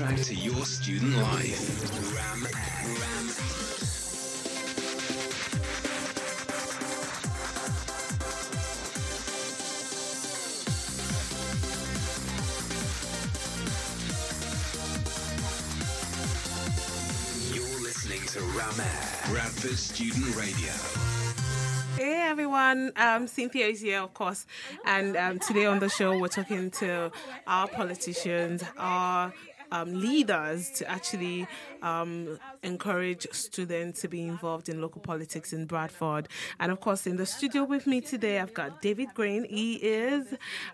Back to your student life. You're listening to Ram Air, Bradford Student Radio. Hey everyone, um, Cynthia is here, of course, and um, today on the show we're talking to our politicians, our um, leaders to actually um, encourage students to be involved in local politics in Bradford. And of course, in the studio with me today, I've got David Green. He is,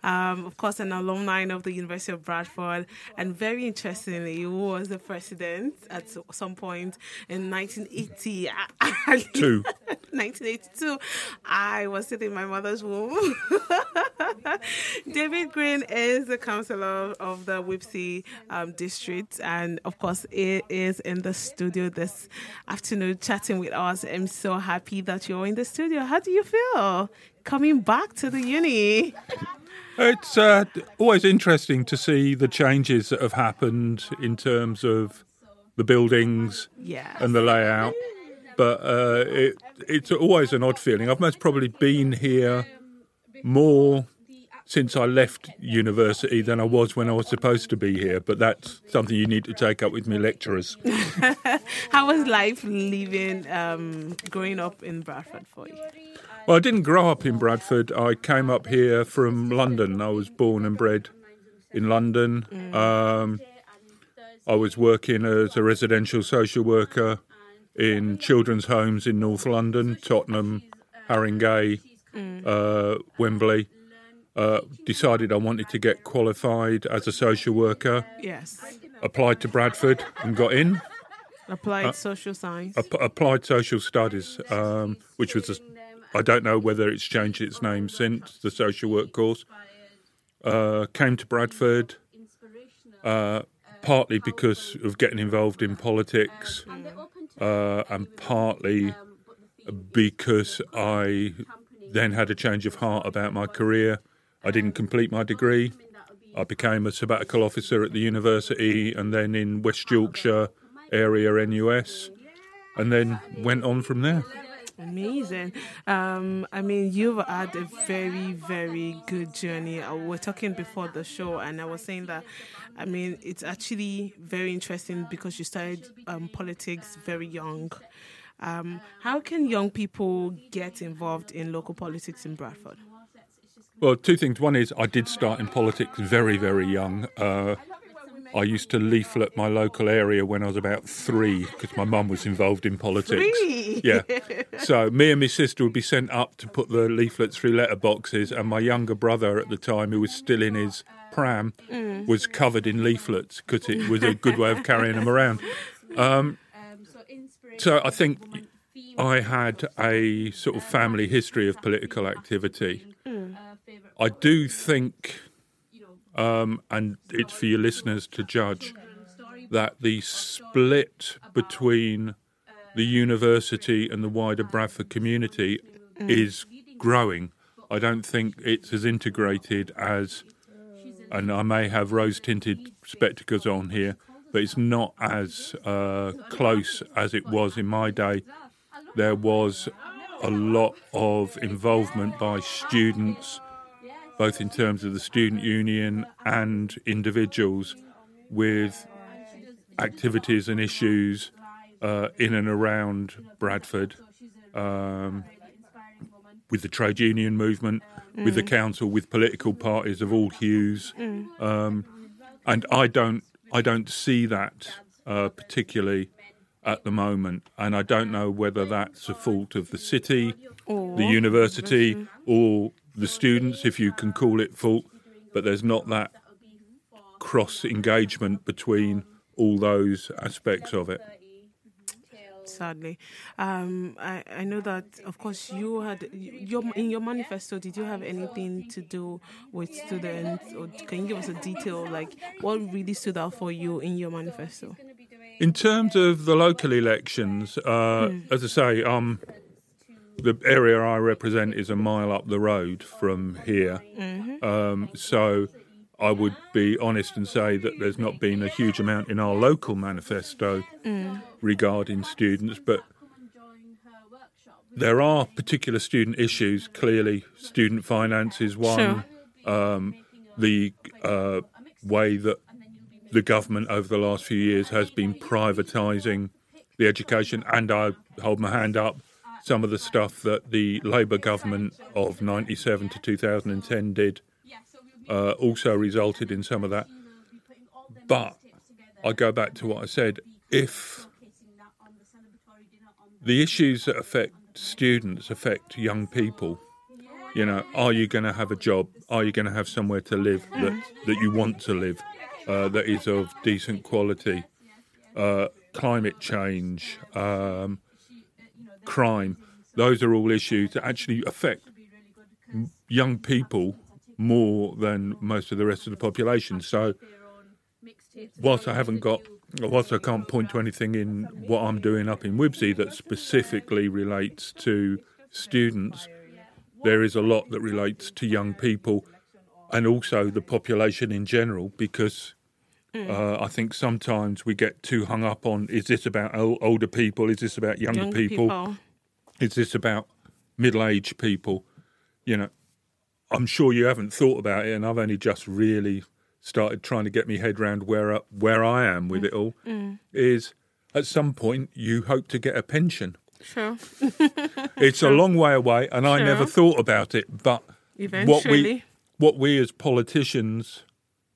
um, of course, an alumni of the University of Bradford, and very interestingly, he was the president at some point in 1980. Two. 1982, I was sitting in my mother's womb. David Green is the councillor of the Wibsey um, district, and of course, he is in the studio this afternoon chatting with us. I'm so happy that you're in the studio. How do you feel coming back to the uni? It's uh, always interesting to see the changes that have happened in terms of the buildings Yeah. and the layout. But uh, it, it's always an odd feeling. I've most probably been here more since I left university than I was when I was supposed to be here. But that's something you need to take up with me lecturers. How was life living, um, growing up in Bradford for you? Well, I didn't grow up in Bradford. I came up here from London. I was born and bred in London. Um, I was working as a residential social worker in children's homes in North London, Tottenham, Haringey, uh, Wembley. Uh, decided I wanted to get qualified as a social worker. Yes. Applied to Bradford and got in. Applied social science. App- applied social studies, um, which was a, I don't know whether it's changed its name since the social work course. Uh, came to Bradford uh, partly because of getting involved in politics, uh, and partly because I then had a change of heart about my career. I didn't complete my degree. I became a sabbatical officer at the university and then in West Yorkshire area NUS, and then went on from there. Amazing. Um, I mean, you've had a very, very good journey. Uh, we We're talking before the show, and I was saying that, I mean, it's actually very interesting because you started um, politics very young. Um, how can young people get involved in local politics in Bradford? Well, two things. One is I did start in politics very, very young. Uh, I used to leaflet my local area when I was about three because my mum was involved in politics. Three? Yeah. So me and my sister would be sent up to put the leaflets through letterboxes, and my younger brother at the time, who was still in his pram, was covered in leaflets because it was a good way of carrying them around. Um, so I think I had a sort of family history of political activity. I do think, um, and it's for your listeners to judge, that the split between the university and the wider Bradford community is growing. I don't think it's as integrated as, and I may have rose tinted spectacles on here, but it's not as uh, close as it was in my day. There was a lot of involvement by students, both in terms of the student union and individuals, with activities and issues uh, in and around Bradford, um, with the trade union movement, with the council, with political parties of all hues, um, and I don't, I don't see that uh, particularly at the moment, and I don't know whether that's a fault of the city, the university, or the students, if you can call it fault. But there's not that cross engagement between all those aspects of it. sadly. Um, I, I know that, of course, you had your in your manifesto. Did you have anything to do with students, or can you give us a detail like what really stood out for you in your manifesto? In terms of the local elections, uh, as I say, um, the area I represent is a mile up the road from here. Um, so I would be honest and say that there's not been a huge amount in our local manifesto regarding students, but there are particular student issues. Clearly, student finance is one. Um, the uh, way that the government over the last few years has been privatising the education, and I hold my hand up. Some of the stuff that the Labour government of 97 to 2010 did uh, also resulted in some of that. But I go back to what I said. If the issues that affect students affect young people, you know, are you going to have a job? Are you going to have somewhere to live that, that you want to live, uh, that is of decent quality? Uh, climate change, um, crime, those are all issues that actually affect young people more than most of the rest of the population. So, whilst I haven't got, whilst I can't point to anything in what I'm doing up in Wibsey that specifically relates to students, there is a lot that relates to young people and also the population in general because. Mm. Uh, I think sometimes we get too hung up on is this about older people? Is this about younger Young people? people. Is this about middle aged people? You know, I'm sure you haven't thought about it, and I've only just really started trying to get my head around where I- where I am with it all. Mm. Mm. Is at some point you hope to get a pension. Sure. It's a long way away, and I Sure. never thought about it. But what Eventually. we what we as politicians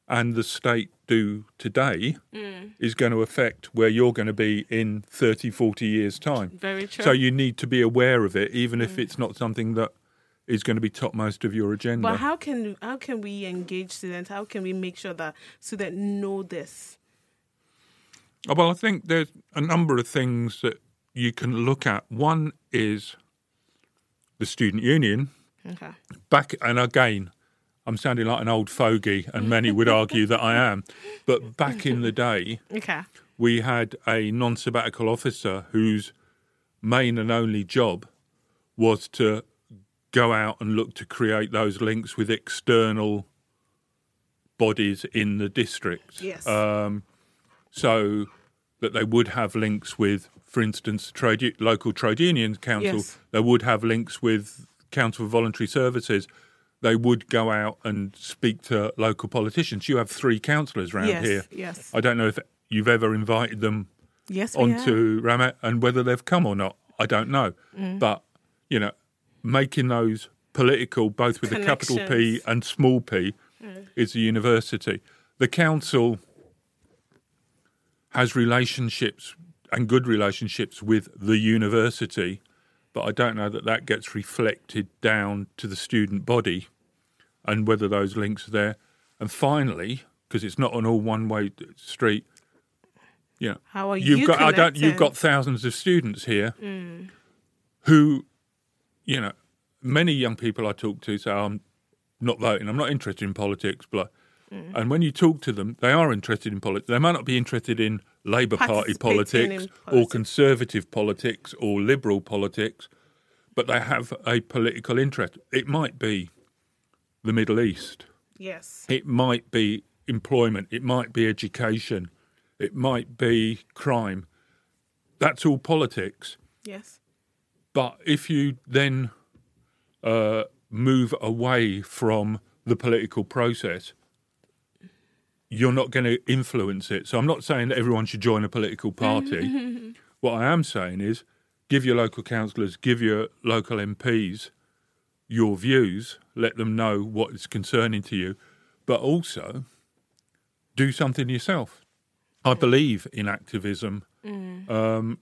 and the state do today Mm. is going to affect where you're going to be in 30, 40 years' time. Very true. So you need to be aware of it, even if it's not something that is going to be topmost of your agenda. But how can how can we engage students? How can we make sure that students know this? Oh, Well, I think there's a number of things that you can look at. One is the student union. Okay. Back and again, I'm sounding like an old fogey, and many would argue that I am. But back in the day, Okay. we had a non-sabbatical officer whose main and only job was to go out and look to create those links with external bodies in the district. Yes. Um, so that they would have links with, for instance, trade local trade union council. Yes. They would have links with council for voluntary services. They would go out and speak to local politicians. You have three councillors around yes. here. Yes. I don't know if you've ever invited them Yes. onto Ram Air and whether they've come or not. I don't know. Mm. But, you know, making those political, both with a capital P and small p, is the university. The council has relationships and good relationships with the university, but I don't know that that gets reflected down to the student body and whether those links are there. And finally, because it's not an all one way street, you know, How are you've you got I don't you've got thousands of students here mm. who, you know, many young people I talk to say I'm not voting, I'm not interested in politics, blah. Mm. And when you talk to them, they are interested in politics. They might not be interested in Labour Party politics or. Conservative politics or Liberal politics, but they have a political interest. It might be the Middle East. Yes. It might be employment. It might be education. It might be crime. That's all politics. Yes. But if you then uh, move away from the political process, you're not going to influence it. So I'm not saying that everyone should join a political party. what I am saying is give your local councillors, give your local MPs your views, let them know what is concerning to you, but also do something yourself. I believe in activism. Um,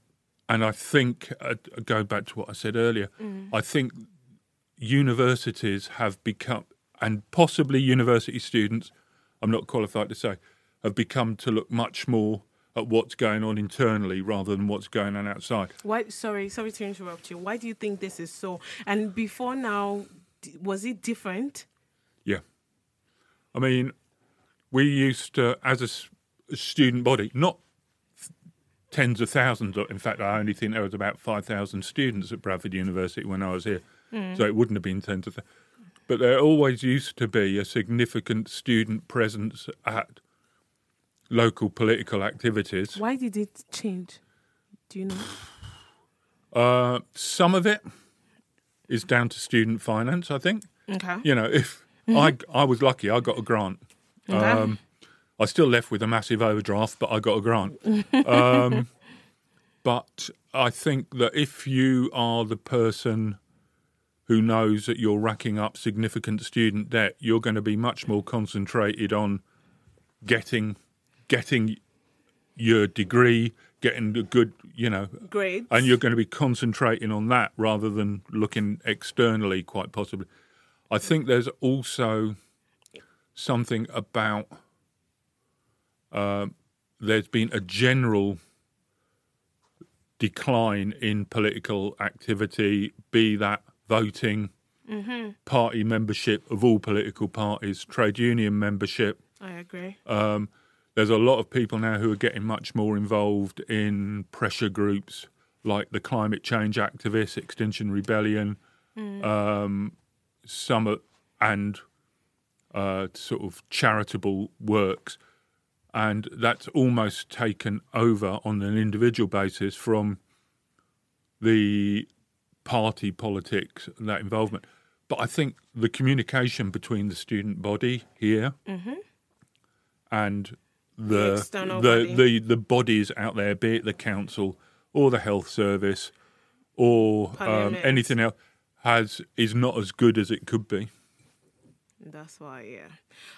and I think, uh, going back to what I said earlier, I think universities have become, and possibly university students, I'm not qualified to say, have become to look much more at what's going on internally rather than what's going on outside. Why? Sorry, sorry to interrupt you. Why do you think this is so? And before now, was it different? Yeah. I mean, we used to, as a student body, not tens of thousands. Uh, in fact, I only think there was about 5,000 students at Bradford University when I was here. Mm. So it wouldn't have been tens of thousands. But there always used to be a significant student presence at local political activities. Why did it change? Do you know? Uh, some of it is down to student finance, I think. Okay. You know, if I I was lucky, I got a grant. Okay. Um, I still left with a massive overdraft, but I got a grant. um, but I think that if you are the person who knows that you're racking up significant student debt, you're going to be much more concentrated on getting getting your degree, getting a good, you know, Great. and you're going to be concentrating on that rather than looking externally, quite possibly. I think there's also something about um there's been a general decline in political activity, be that voting, party membership of all political parties, trade union membership. I agree. Um, there's a lot of people now who are getting much more involved in pressure groups like the climate change activists, Extinction Rebellion, um, some and uh, sort of charitable works, and that's almost taken over on an individual basis from the party politics and that involvement. But I think the communication between the student body here and The the external the, body. the the bodies out there, be it the council or the health service or um, anything else, has is not as good as it could be. That's why, yeah.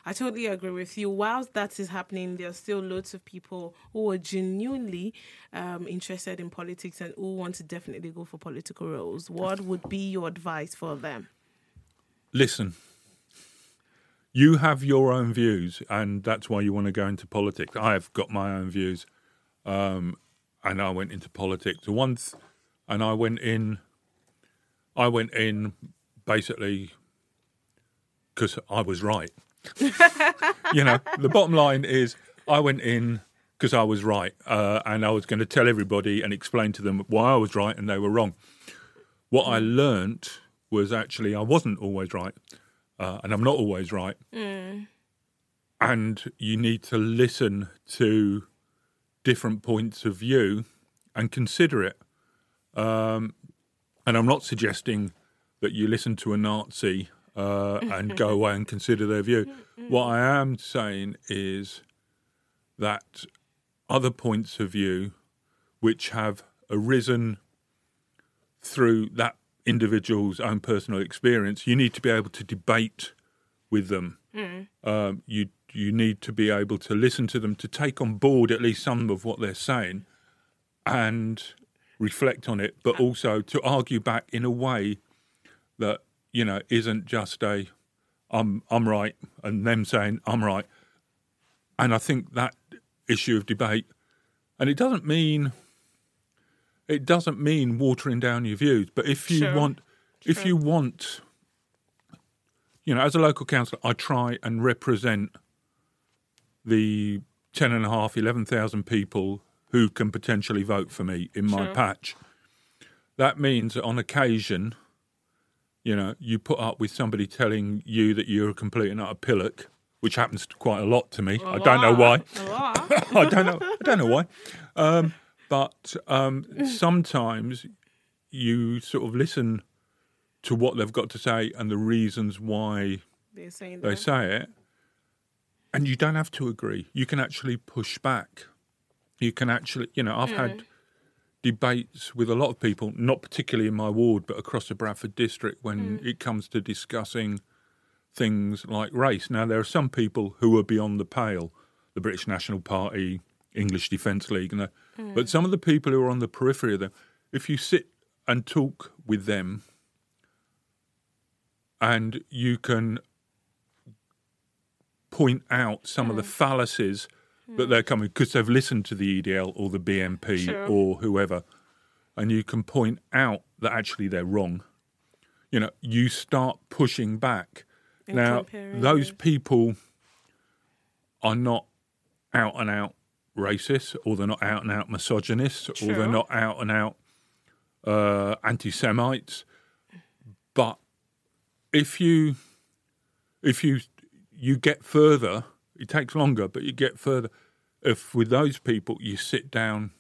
I totally agree with you. Whilst that is happening, there are still loads of people who are genuinely um, interested in politics and who want to definitely go for political roles. What would be your advice for them? Listen, you have your own views, and that's why you want to go into politics. I have got my own views, um, and I went into politics once, and I went in. I went in basically because I was right. you know, the bottom line is I went in because I was right, uh, and I was going to tell everybody and explain to them why I was right and they were wrong. What I learnt was actually I wasn't always right, uh, and I'm not always right. And you need to listen to different points of view and consider it. Um, and I'm not suggesting that you listen to a Nazi uh, and go away and consider their view. What I am saying is that other points of view which have arisen through that individual's own personal experience, you need to be able to debate with them. Um, you you need to be able to listen to them, to take on board at least some of what they're saying, and reflect on it, but also to argue back in a way that you know isn't just a I'm I'm right and them saying I'm right. And I think that issue of debate, and it doesn't mean it doesn't mean watering down your views, but if you Sure. want if you want you know, as a local councillor, I try and represent the 10 and a half, 11,000 people who can potentially vote for me in my Sure. patch. That means that on occasion, you know, you put up with somebody telling you that you're a complete and utter pillock, which happens quite a lot to me. I don't know why. I don't know. I don't know why. Um, but um, sometimes you sort of listen to what they've got to say and the reasons why They're saying they that. say it, and you don't have to agree. You can actually push back. You can actually, you know, I've had debates with a lot of people, not particularly in my ward, but across the Bradford district when hmm. it comes to discussing things like race. Now, there are some people who are beyond the pale, the British National Party, English Defence League, and that. Hmm. but some of the people who are on the periphery of them, if you sit and talk with them, and you can point out some of the hmm. fallacies that they're coming because they've listened to the EDL or the BNP Sure. or whoever, and you can point out that actually they're wrong. You know, you start pushing back. And now, those people are not out and out racist, or they're not out and out misogynists, or they're not out and out uh, anti Semites. But if you if you you get further, it takes longer, but you get further. If with those people you sit down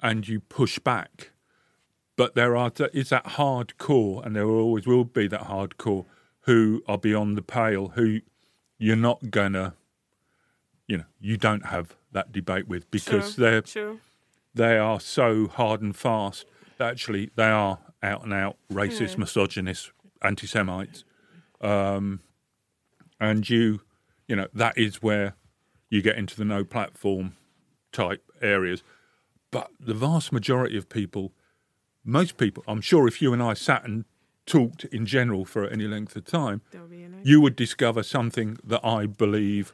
and you push back, but there are it's that hardcore, and there always will be that hardcore who are beyond the pale, who you're not gonna, you know, you don't have that debate with because True, they're true. they are so hard and fast that actually they are out and out racist, misogynist, anti Semites. Um, and you, you know, that is where you get into the no platform type areas. But the vast majority of people, most people, I'm sure if you and I sat and talked in general for any length of time, There'll be an you would discover something that I believe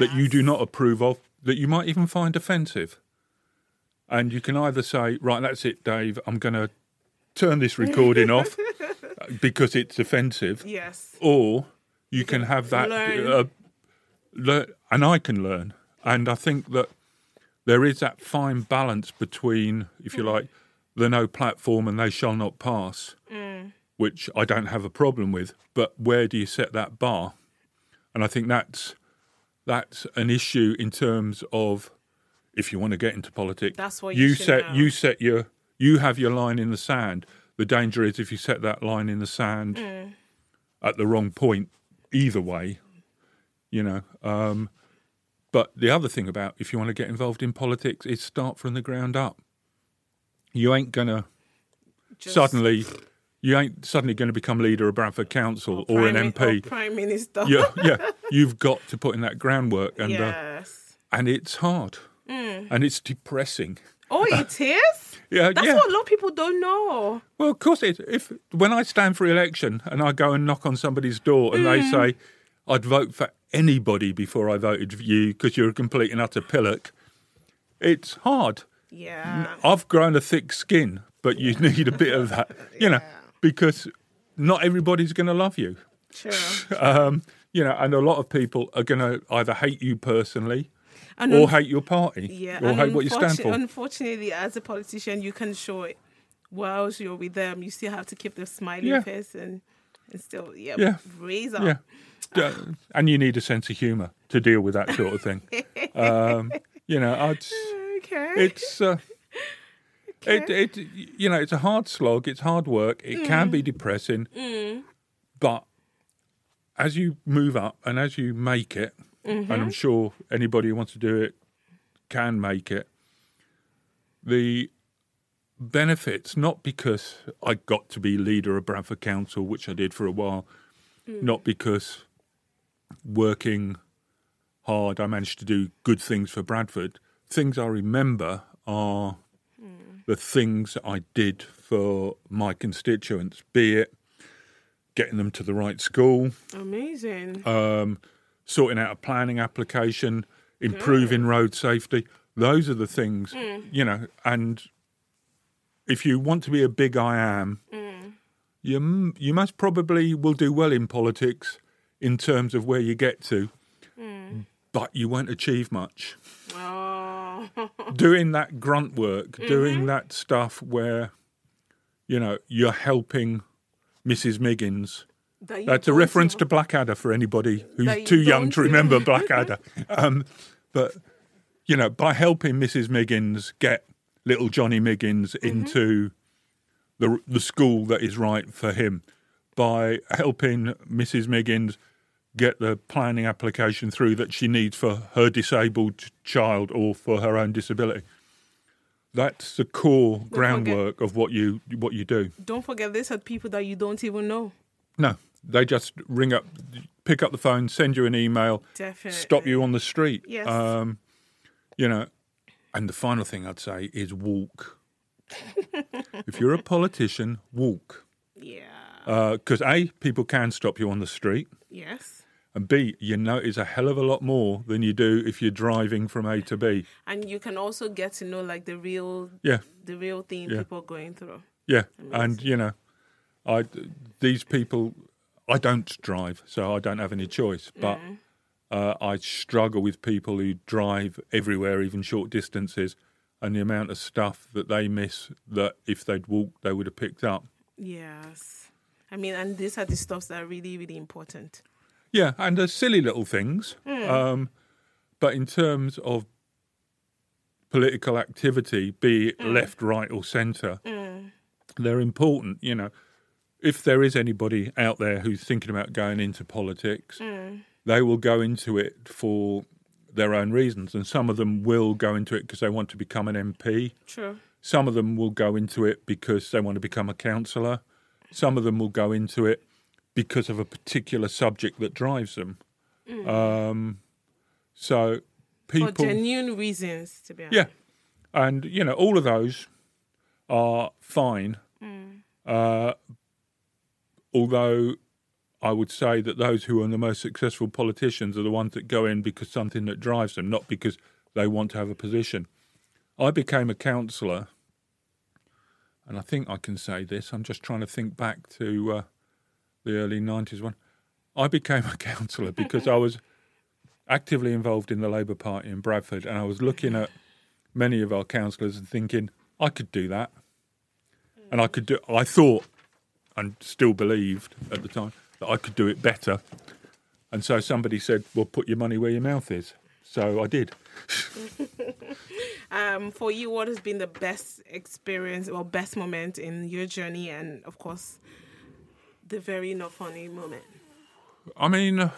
that you do not approve of, that you might even find offensive. And you can either say, right, that's it, Dave, I'm going to turn this recording off because it's offensive, Yes. or you can have that, uh, learn, and I can learn. And I think that there is that fine balance between, if you like, the no platform and they shall not pass, which I don't have a problem with. But where do you set that bar? And I think that's that's an issue in terms of if you want to get into politics. That's what you should set know. you set your you have your line in the sand. The danger is if you set that line in the sand Mm. at the wrong point, either way, you know. Um, but the other thing about if you want to get involved in politics is start from the ground up. You ain't gonna Just suddenly you ain't suddenly going to become leader of Bradford Council or, an Prime Min- MP. or Prime Minister. yeah, yeah, you've got to put in that groundwork, and uh, yes. and it's hard, and it's depressing. Oh, it is? Yeah, That's yeah. what a lot of people don't know. Well, of course, it, if when I stand for election and I go and knock on somebody's door and they say I'd vote for anybody before I voted for you because you're a complete and utter pillock, it's hard. Yeah. I've grown a thick skin, but you need a bit of that, you know, because not everybody's going to love you. True. Um, you know, and a lot of people are going to either hate you personally And or un- hate your party yeah, or hate what you stand for. Unfortunately, as a politician, you can show it. Whilst you're with them, you still have to keep the smiling Yeah. face and, and still, yeah, Yeah. raise up. Yeah. D- and you need a sense of humour to deal with that sort of thing. Um, you know, I'd, Okay. it's uh, it, it you know it's a hard slog. It's hard work. It can be mm. depressing, mm. but as you move up and as you make it, and I'm mm-hmm. sure anybody who wants to do it can make it. The benefits, not because I got to be leader of Bradford Council, which I did for a while, not mm. because working hard I managed to do good things for Bradford. Things I remember are the things I did for my constituents, be it getting them to the right school, Amazing. um, sorting out a planning application, improving road safety. Those are the things, you know. And if you want to be a big I am, you you most probably will do well in politics in terms of where you get to, but you won't achieve much. oh. doing that grunt work, doing that stuff where, you know, you're helping Mrs. Miggins. That That's a reference to Blackadder for anybody who's too young to remember Blackadder. um, but, you know, by helping Mrs. Miggins get little Johnny Miggins Mm-hmm. into the, the school that is right for him, by helping Mrs. Miggins get the planning application through that she needs for her disabled child or for her own disability. That's the core forget- groundwork of what you what you do. Don't forget, these are people that you don't even know. No, they just ring up, pick up the phone, send you an email, Definitely. stop you on the street. Yes. Um, you know, and the final thing I'd say is walk. if you're a politician, walk. Yeah. Because A, people can stop you on the street. yes. And B, you notice a hell of a lot more than you do if you're driving from A to B. And you can also get to know like the real, Yeah, the real thing Yeah. people are going through. yeah. And, you know, I, these people, I don't drive, so I don't have any choice. But uh, I struggle with people who drive everywhere, even short distances, and the amount of stuff that they miss that if they'd walked, they would have picked up. Yes. I mean, and these are the stuffs that are really, really important. Yeah, and there's silly little things. Hmm. Um, but in terms of political activity, be it hmm. left, right, or centre, hmm. they're important. You know, if there is anybody out there who's thinking about going into politics, they will go into it for their own reasons. And some of them will go into it because they want to become an MP. True. Some of them will go into it because they want to become a councillor. Some of them will go into it because of a particular subject that drives them. Um, so For genuine reasons, to be honest. yeah, and you know all of those are fine. Uh, although I would say that those who are the most successful politicians are the ones that go in because something that drives them, not because they want to have a position. I became a councillor, and I think I can say this. I'm just trying to think back to uh, the early 90s one. I became a councillor because I was actively involved in the Labour Party in Bradford, and I was looking at many of our councillors and thinking, I could do that. And I could do, I thought and still believed at the time that I could do it better. And so somebody said, Well, put your money where your mouth is. So I did. Um, for you, what has been the best experience or best moment in your journey, and of course, the very not funny moment? I mean,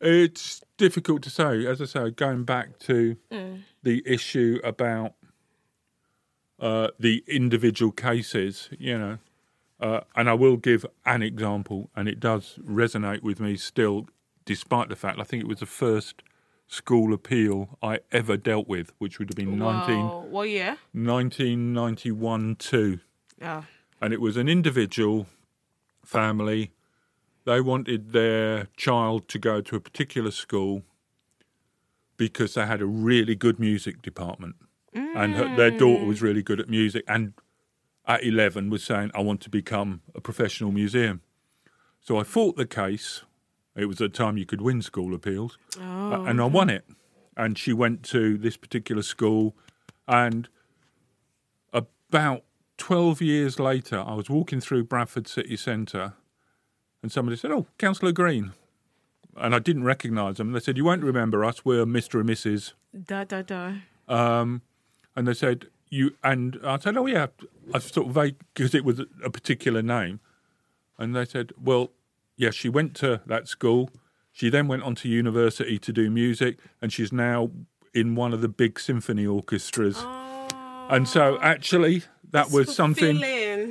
it's difficult to say. As I say, going back to the issue about uh, the individual cases, you know, uh, and I will give an example, and it does resonate with me still, despite the fact I think it was the first school appeal I ever dealt with, which would have been 19, Wow. What year? 1991 2 Oh, and it was an individual family. They wanted their child to go to a particular school because they had a really good music department, and her, their daughter was really good at music. And at eleven, was saying, "I want to become a professional museum." So I fought the case. It was a time you could win school appeals, uh, and I won it. And she went to this particular school, and about 12 years later, I was walking through Bradford city centre and somebody said, Oh, Councillor Green. And I didn't recognise them. They said, You won't remember us. We're Mr. and Mrs. da da da. Um, and they said, You, and I said, Oh, yeah. I sort of vague, because it was a particular name. And they said, Well, yes, she went to that school. She then went on to university to do music, and she's now in one of the big symphony orchestras. And so, actually, that was something.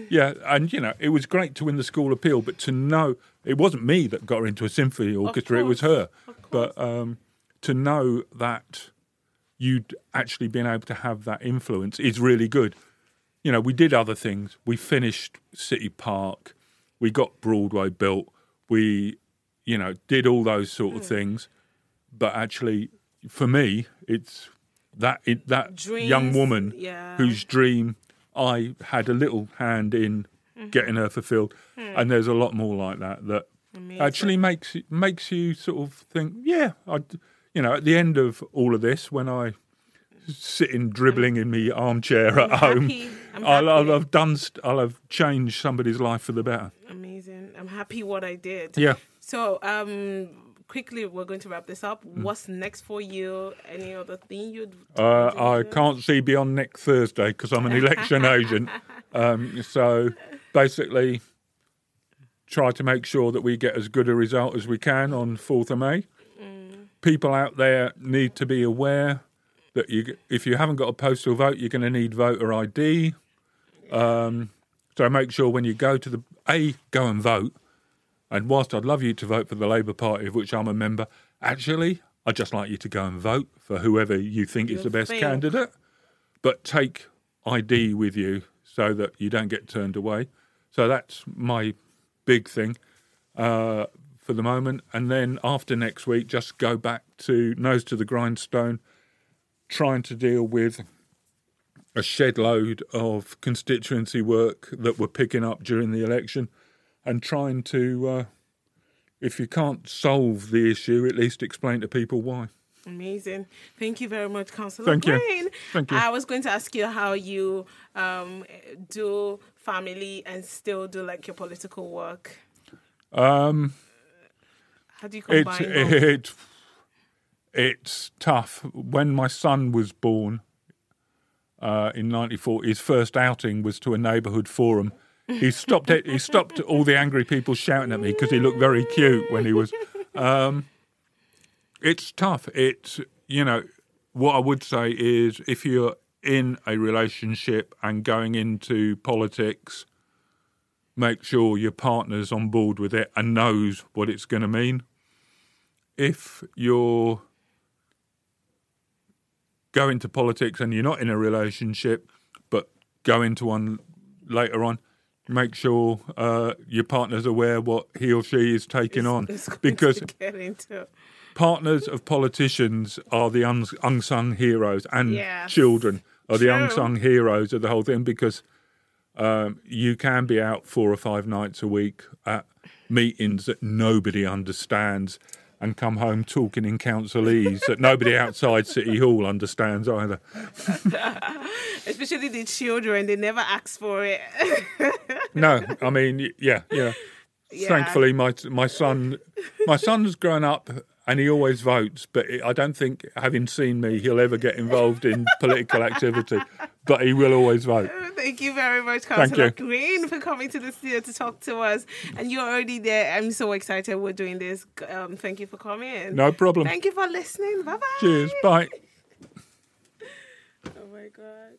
Yeah, and you know, it was great to win the school appeal, but to know it wasn't me that got her into a symphony orchestra; it was her. But um, to know that you'd actually been able to have that influence is really good. You know, we did other things. We finished City Park. We got Broadway built. We, you know, did all those sort of things. But actually, for me, it's that it, that young woman yeah. whose dream I had a little hand in Mm-hmm. getting her fulfilled. Hmm. And there's a lot more like that that actually makes makes you sort of think, yeah, I, you know, at the end of all of this, when I sitting dribbling in my armchair at home. I'm I'll, I'll happy. have done, I'll have changed somebody's life for the better. Amazing. I'm happy what I did. Yeah. So, um, quickly, we're going to wrap this up. Mm. What's next for you? Any other thing you'd? Uh, I can't see beyond next Thursday because I'm an election agent. Um, so basically, try to make sure that we get as good a result as we can on 4th of May. People out there need to be aware that you, if you haven't got a postal vote, you're going to need voter ID. Um, so make sure when you go to the A, go and vote. And whilst I'd love you to vote for the Labour Party, of which I'm a member, actually, I'd just like you to go and vote for whoever you think is the best candidate. But take ID with you so that you don't get turned away. So that's my big thing uh, for the moment. And then after next week, just go back to nose to the grindstone, trying to deal with a shed load of constituency work that we're picking up during the election and trying to, uh, if you can't solve the issue, at least explain to people why. Amazing. Thank you very much, Councillor Thank you. Thank you. I was going to ask you how you um, do family and still do like your political work. Um, How do you combine both? it, it's tough. When my son was born uh, in '94, his first outing was to a neighbourhood forum. He stopped it. He stopped all the angry people shouting at me because he looked very cute when he was. Um, it's tough. It's you know what I would say is if you're in a relationship and going into politics, make sure your partner's on board with it and knows what it's going to mean. If you're going to politics and you're not in a relationship, but go into one later on, make sure uh, your partner's aware what he or she is taking on. It's going because to get into partners of politicians are the uns- unsung heroes and Yes. children are the unsung heroes of the whole thing because um, you can be out four or five nights a week at meetings that nobody understands and come home talking in councilese that nobody outside City Hall understands either. especially the children. They never ask for it. No, I mean, yeah, yeah. Yeah. Thankfully, my my son, my son's grown up and he always votes. But I don't think, having seen me, he'll ever get involved in political activity. But he will always vote. Thank you very much, Councillor. Green, for coming to the studio to talk to us. And you're already there. I'm so excited we're doing this. Um, thank you for coming. No problem. Thank you for listening. Bye bye. Cheers. Bye. Oh my God.